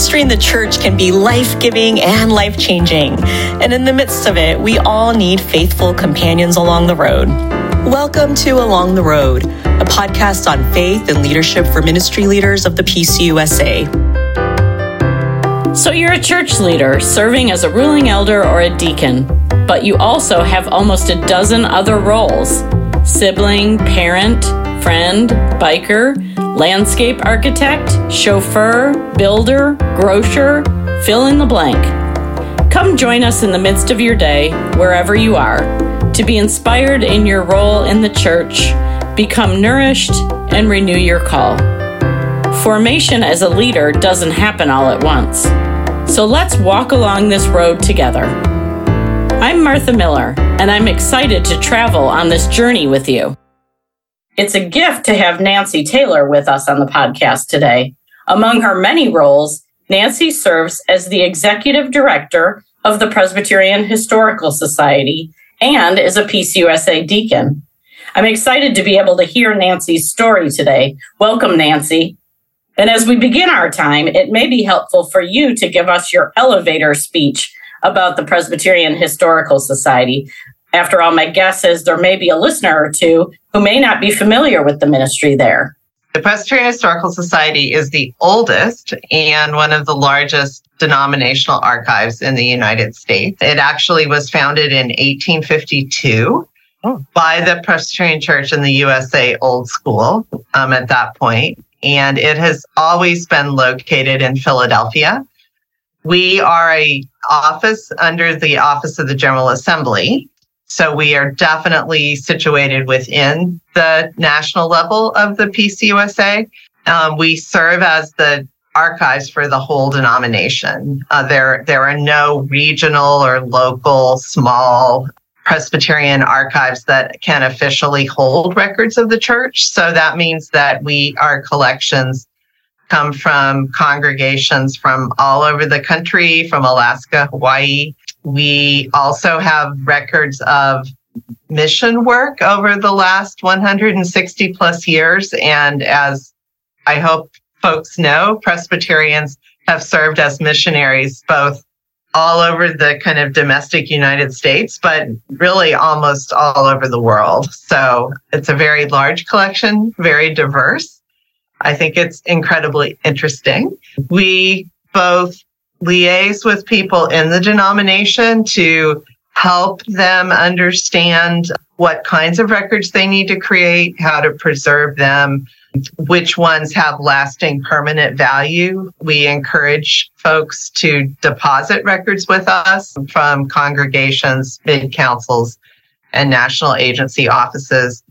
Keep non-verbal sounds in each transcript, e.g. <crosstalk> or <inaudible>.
Ministry in the church can be life giving and life changing. And in the midst of it, we all need faithful companions along the road. Welcome to Along the Road, a podcast on faith and leadership for ministry leaders of the PCUSA. So, you're a church leader serving as a ruling elder or a deacon, but you also have almost a dozen other roles sibling, parent, friend, biker landscape architect, chauffeur, builder, grocer, fill in the blank. Come join us in the midst of your day, wherever you are, to be inspired in your role in the church, become nourished, and renew your call. Formation as a leader doesn't happen all at once. So let's walk along this road together. I'm Martha Miller, and I'm excited to travel on this journey with you. It's a gift to have Nancy Taylor with us on the podcast today. Among her many roles, Nancy serves as the executive director of the Presbyterian Historical Society and is a PCUSA deacon. I'm excited to be able to hear Nancy's story today. Welcome, Nancy. And as we begin our time, it may be helpful for you to give us your elevator speech about the Presbyterian Historical Society. After all, my guess is there may be a listener or two who may not be familiar with the ministry there. The Presbyterian Historical Society is the oldest and one of the largest denominational archives in the United States. It actually was founded in 1852 oh. by the Presbyterian Church in the USA Old School um, at that point, and it has always been located in Philadelphia. We are a office under the Office of the General Assembly, so we are definitely situated within the national level of the PCUSA. Um, we serve as the archives for the whole denomination. Uh, there, there are no regional or local small Presbyterian archives that can officially hold records of the church. So that means that we, our collections come from congregations from all over the country, from Alaska, Hawaii, we also have records of mission work over the last 160 plus years. And as I hope folks know, Presbyterians have served as missionaries both all over the kind of domestic United States, but really almost all over the world. So it's a very large collection, very diverse. I think it's incredibly interesting. We both liaise with people in the denomination to help them understand what kinds of records they need to create, how to preserve them, which ones have lasting permanent value. We encourage folks to deposit records with us from congregations, mid councils, and national agency offices.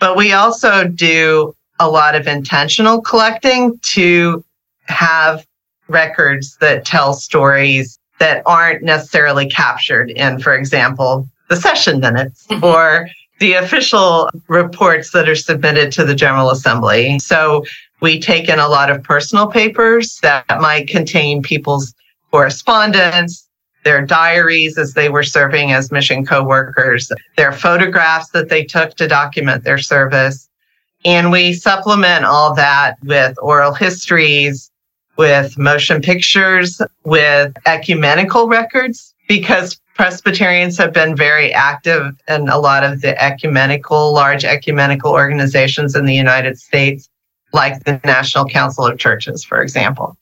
But we also do a lot of intentional collecting to have records that tell stories that aren't necessarily captured in, for example, the session minutes mm-hmm. or the official reports that are submitted to the General Assembly. So we take in a lot of personal papers that might contain people's correspondence, their diaries as they were serving as mission co-workers, their photographs that they took to document their service. And we supplement all that with oral histories, with motion pictures, with ecumenical records, because Presbyterians have been very active in a lot of the ecumenical, large ecumenical organizations in the United States, like the National Council of Churches, for example.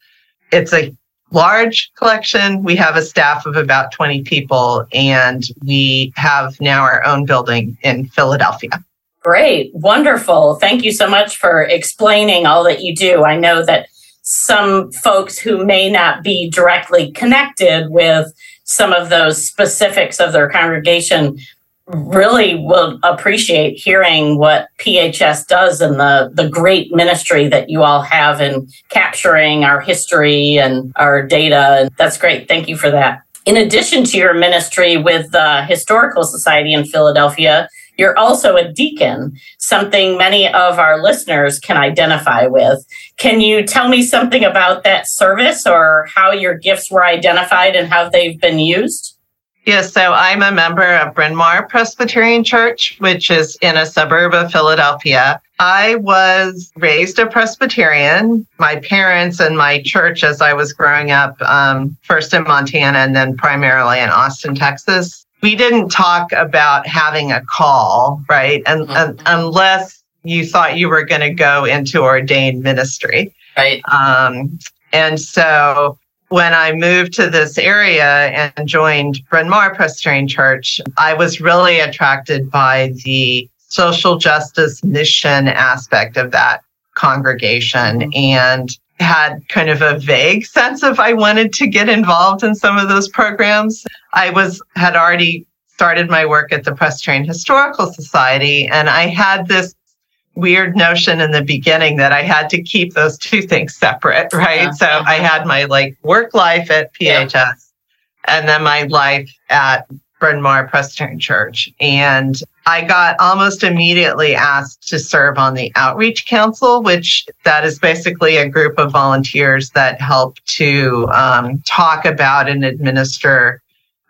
It's a large collection. We have a staff of about 20 people, and we have now our own building in Philadelphia. Great, wonderful. Thank you so much for explaining all that you do. I know that some folks who may not be directly connected with some of those specifics of their congregation really will appreciate hearing what PHS does and the, the great ministry that you all have in capturing our history and our data. And that's great. Thank you for that. In addition to your ministry with the Historical Society in Philadelphia, you're also a deacon, something many of our listeners can identify with. Can you tell me something about that service or how your gifts were identified and how they've been used? Yes, so I'm a member of Bryn Mawr Presbyterian Church, which is in a suburb of Philadelphia. I was raised a Presbyterian. My parents and my church, as I was growing up, um, first in Montana and then primarily in Austin, Texas, we didn't talk about having a call, right? And, mm-hmm. and unless you thought you were going to go into ordained ministry. Right. Um, and so when I moved to this area and joined Bryn Mawr Presbyterian Church, I was really attracted by the social justice mission aspect of that congregation mm-hmm. and had kind of a vague sense of I wanted to get involved in some of those programs. I was had already started my work at the Press Presbyterian Historical Society and I had this weird notion in the beginning that I had to keep those two things separate, right? Yeah. So uh-huh. I had my like work life at PHS yeah. and then my life at Bryn Mawr Presbyterian Church. And I got almost immediately asked to serve on the Outreach Council, which that is basically a group of volunteers that help to um, talk about and administer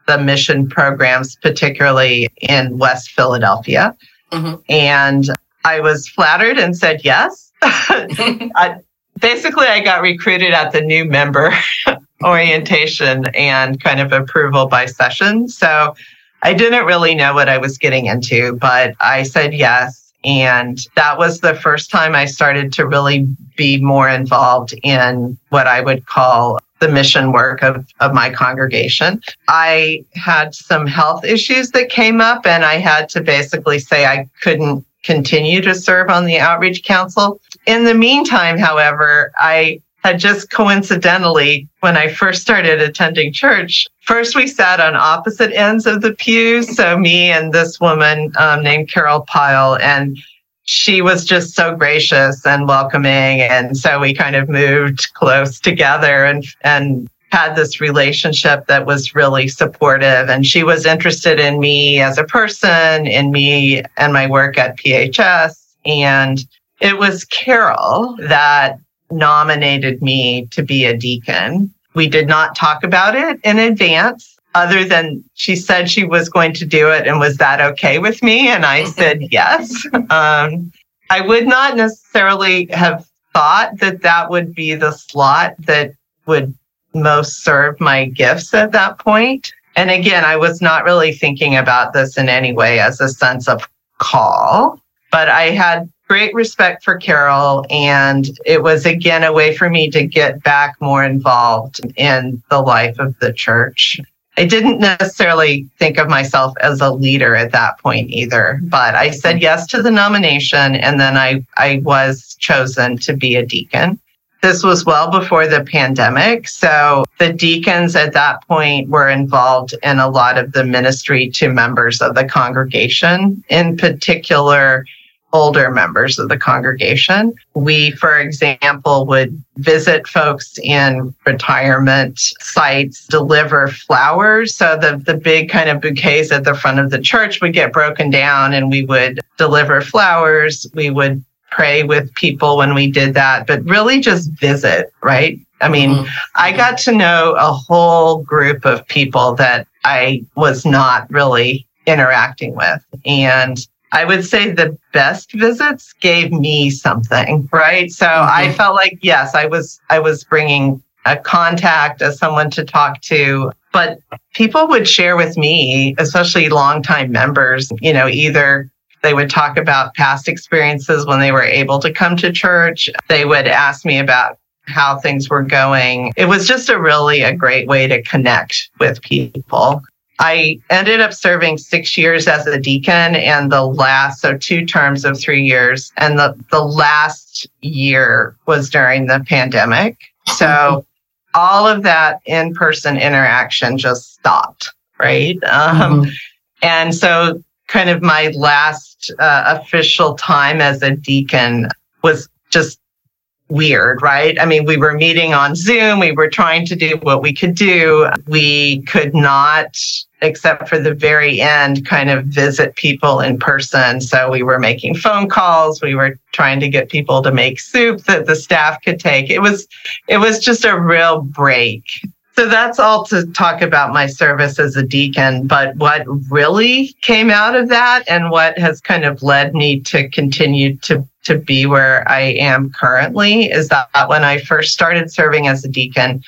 the mission programs, particularly in West Philadelphia. Mm-hmm. And I was flattered and said yes. <laughs> <laughs> I, basically, I got recruited at the new member <laughs> orientation and kind of approval by session. So I didn't really know what I was getting into, but I said yes. And that was the first time I started to really be more involved in what I would call the mission work of, of my congregation. I had some health issues that came up and I had to basically say I couldn't continue to serve on the outreach council. In the meantime, however, I had just coincidentally, when I first started attending church, first we sat on opposite ends of the pews. So me and this woman um, named Carol Pyle, and she was just so gracious and welcoming. And so we kind of moved close together and, and had this relationship that was really supportive. And she was interested in me as a person, in me and my work at PHS. And it was Carol that nominated me to be a deacon. We did not talk about it in advance other than she said she was going to do it and was that okay with me? And I <laughs> said yes. Um, I would not necessarily have thought that that would be the slot that would most serve my gifts at that point. And again, I was not really thinking about this in any way as a sense of call, but I had great respect for Carol. And it was again a way for me to get back more involved in the life of the church. I didn't necessarily think of myself as a leader at that point either, but I said yes to the nomination and then I, I was chosen to be a deacon. This was well before the pandemic. So the deacons at that point were involved in a lot of the ministry to members of the congregation, in particular, older members of the congregation. We, for example, would visit folks in retirement sites, deliver flowers. So the, the big kind of bouquets at the front of the church would get broken down and we would deliver flowers. We would pray with people when we did that, but really just visit, right? I mean, mm-hmm. I got to know a whole group of people that I was not really interacting with. And I would say the best visits gave me something, right? So mm-hmm. I felt like, yes, I was, I was bringing a contact as someone to talk to, but people would share with me, especially longtime members, you know, either they would talk about past experiences when they were able to come to church. They would ask me about how things were going. It was just a really a great way to connect with people. I ended up serving six years as a deacon and the last, so two terms of three years. And the, the last year was during the pandemic. So all of that in person interaction just stopped, right? Um, mm-hmm. And so kind of my last uh, official time as a deacon was just weird, right? I mean, we were meeting on Zoom. We were trying to do what we could do. We could not, except for the very end, kind of visit people in person. So we were making phone calls. We were trying to get people to make soup that the staff could take. It was, it was just a real break So that's all to talk about my service as a deacon. But what really came out of that and what has kind of led me to continue to, to be where I am currently is that when I first started serving as a deacon,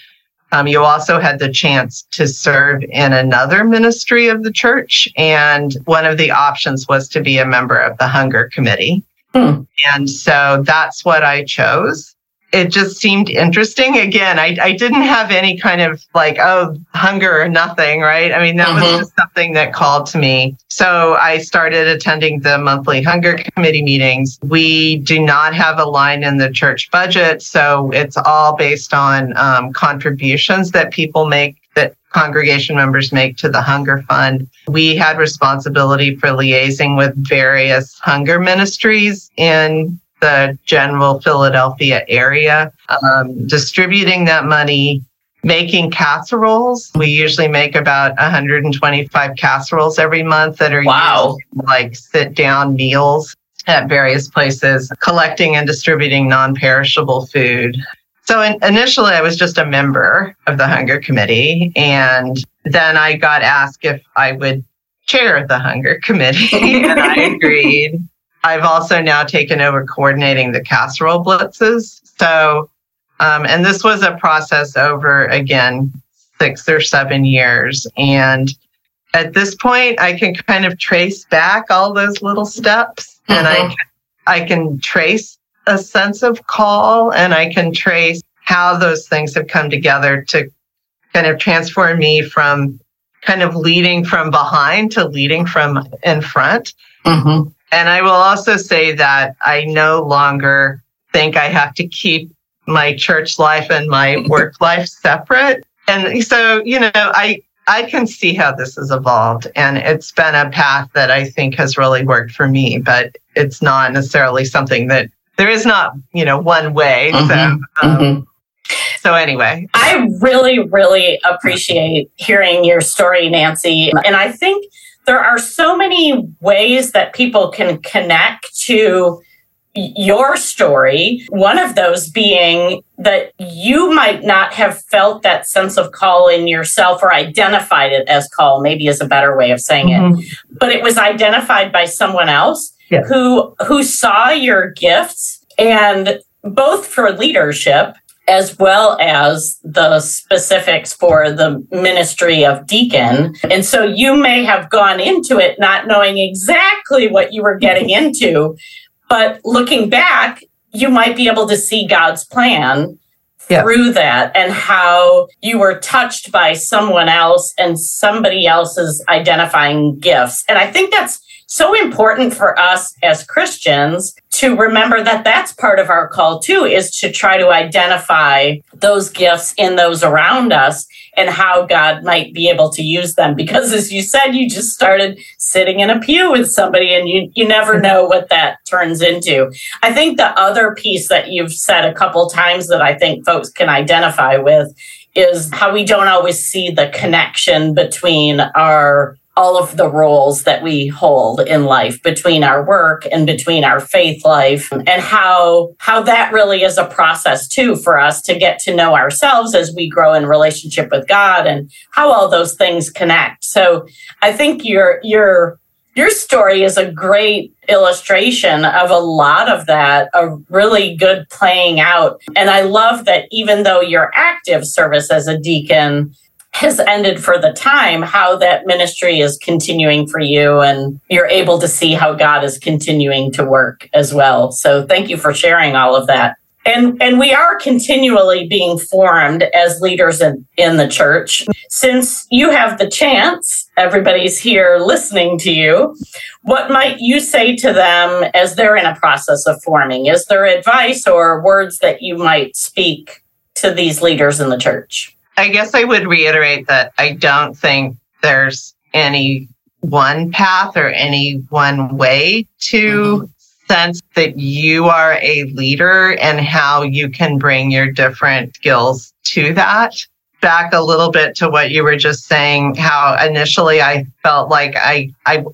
um, you also had the chance to serve in another ministry of the church. And one of the options was to be a member of the hunger committee. Hmm. And so that's what I chose it just seemed interesting. Again, I, I didn't have any kind of like, oh, hunger or nothing, right? I mean, that mm-hmm. was just something that called to me. So I started attending the monthly hunger committee meetings. We do not have a line in the church budget. So it's all based on um, contributions that people make that congregation members make to the hunger fund. We had responsibility for liaising with various hunger ministries in the general Philadelphia area, um, distributing that money, making casseroles. We usually make about 125 casseroles every month that are wow. like sit down meals at various places, collecting and distributing non perishable food. So in, initially, I was just a member of the Hunger Committee. And then I got asked if I would chair the Hunger Committee, <laughs> and I <laughs> agreed. I've also now taken over coordinating the casserole blitzes. So, um, and this was a process over again six or seven years. And at this point, I can kind of trace back all those little steps, mm-hmm. and I mm-hmm. I can trace a sense of call, and I can trace how those things have come together to kind of transform me from kind of leading from behind to leading from in front. Mm-hmm. And I will also say that I no longer think I have to keep my church life and my <laughs> work life separate. And so, you know, I, I can see how this has evolved and it's been a path that I think has really worked for me, but it's not necessarily something that there is not, you know, one way. Mm-hmm. So, um, mm-hmm. So anyway, I really, really appreciate hearing your story, Nancy. And I think there are so many ways that people can connect to your story. One of those being that you might not have felt that sense of call in yourself or identified it as call, maybe is a better way of saying mm-hmm. it, but it was identified by someone else yes. who, who saw your gifts and both for leadership as well as the specifics for the ministry of deacon. And so you may have gone into it not knowing exactly what you were getting into, but looking back, you might be able to see God's plan yeah. through that and how you were touched by someone else and somebody else's identifying gifts. And I think that's so important for us as Christians to remember that that's part of our call too, is to try to identify those gifts in those around us and how God might be able to use them. Because as you said, you just started sitting in a pew with somebody and you, you never know what that turns into. I think the other piece that you've said a couple times that I think folks can identify with is how we don't always see the connection between our all of the roles that we hold in life between our work and between our faith life and how how that really is a process too for us to get to know ourselves as we grow in relationship with God and how all those things connect. So I think your your your story is a great illustration of a lot of that, a really good playing out. And I love that even though your active service as a deacon has ended for the time, how that ministry is continuing for you and you're able to see how God is continuing to work as well. So thank you for sharing all of that. And, and we are continually being formed as leaders in, in the church. Since you have the chance, everybody's here listening to you. What might you say to them as they're in a process of forming? Is there advice or words that you might speak to these leaders in the church? I guess I would reiterate that I don't think there's any one path or any one way to mm-hmm. sense that you are a leader and how you can bring your different skills to that. Back a little bit to what you were just saying, how initially I felt like I, I,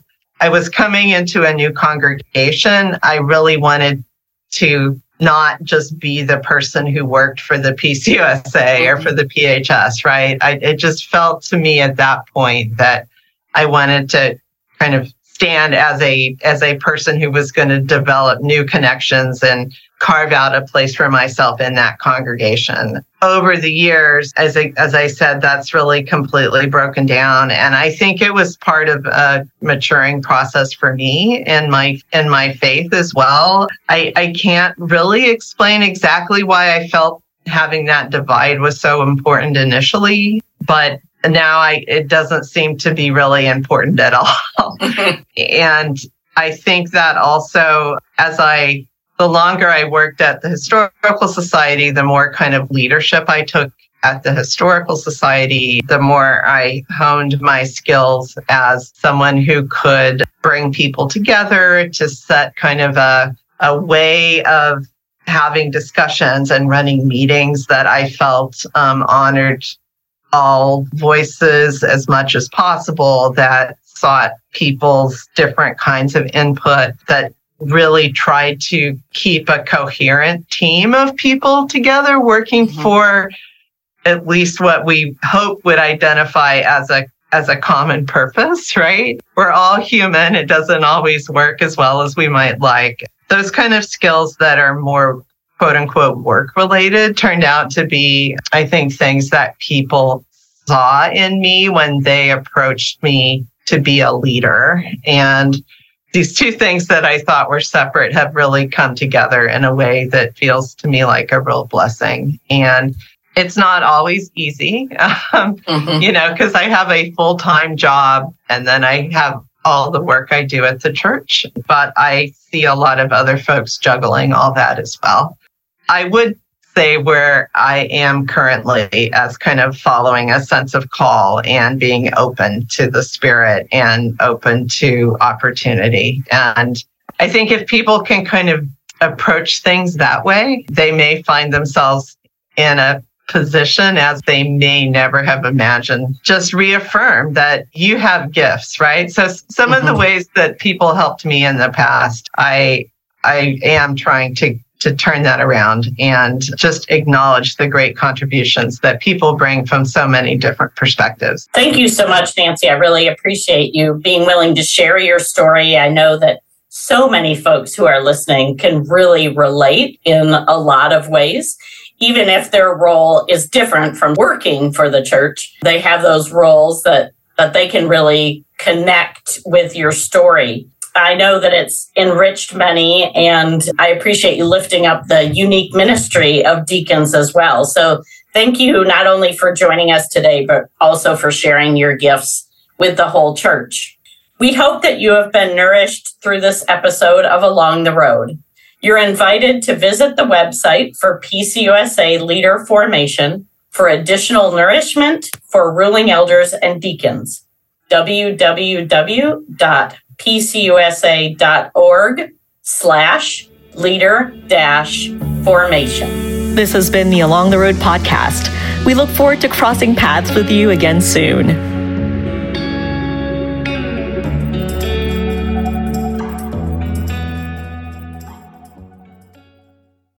I was coming into a new congregation. I really wanted to not just be the person who worked for the PCUSA or for the PHS, right? I, it just felt to me at that point that I wanted to kind of stand as a as a person who was going to develop new connections and carve out a place for myself in that congregation. Over the years, as I, as I said, that's really completely broken down. And I think it was part of a maturing process for me in my, in my faith as well. I, I can't really explain exactly why I felt having that divide was so important initially, but now I, it doesn't seem to be really important at all. <laughs> and I think that also as I, the longer I worked at the Historical Society, the more kind of leadership I took at the Historical Society, the more I honed my skills as someone who could bring people together to set kind of a, a way of having discussions and running meetings that I felt um, honored all voices as much as possible that sought people's different kinds of input that really tried to keep a coherent team of people together working mm-hmm. for at least what we hope would identify as a as a common purpose, right? We're all human. It doesn't always work as well as we might like. Those kind of skills that are more quote unquote work related turned out to be, I think, things that people saw in me when they approached me to be a leader. And these two things that I thought were separate have really come together in a way that feels to me like a real blessing. And it's not always easy, <laughs> um, mm-hmm. you know, because I have a full time job and then I have all the work I do at the church, but I see a lot of other folks juggling all that as well. I would say where I am currently as kind of following a sense of call and being open to the spirit and open to opportunity. And I think if people can kind of approach things that way, they may find themselves in a position as they may never have imagined. Just reaffirm that you have gifts, right? So some mm-hmm. of the mm-hmm. ways that people helped me in the past, I I am trying to to turn that around and just acknowledge the great contributions that people bring from so many different perspectives. Thank you so much, Nancy. I really appreciate you being willing to share your story. I know that so many folks who are listening can really relate in a lot of ways. Even if their role is different from working for the church, they have those roles that, that they can really connect with your story I know that it's enriched many, and I appreciate you lifting up the unique ministry of deacons as well. So, thank you not only for joining us today, but also for sharing your gifts with the whole church. We hope that you have been nourished through this episode of Along the Road. You're invited to visit the website for PCUSA Leader Formation for additional nourishment for ruling elders and deacons. www pcusa.org slash leader dash formation. This has been the Along the Road podcast. We look forward to crossing paths with you again soon.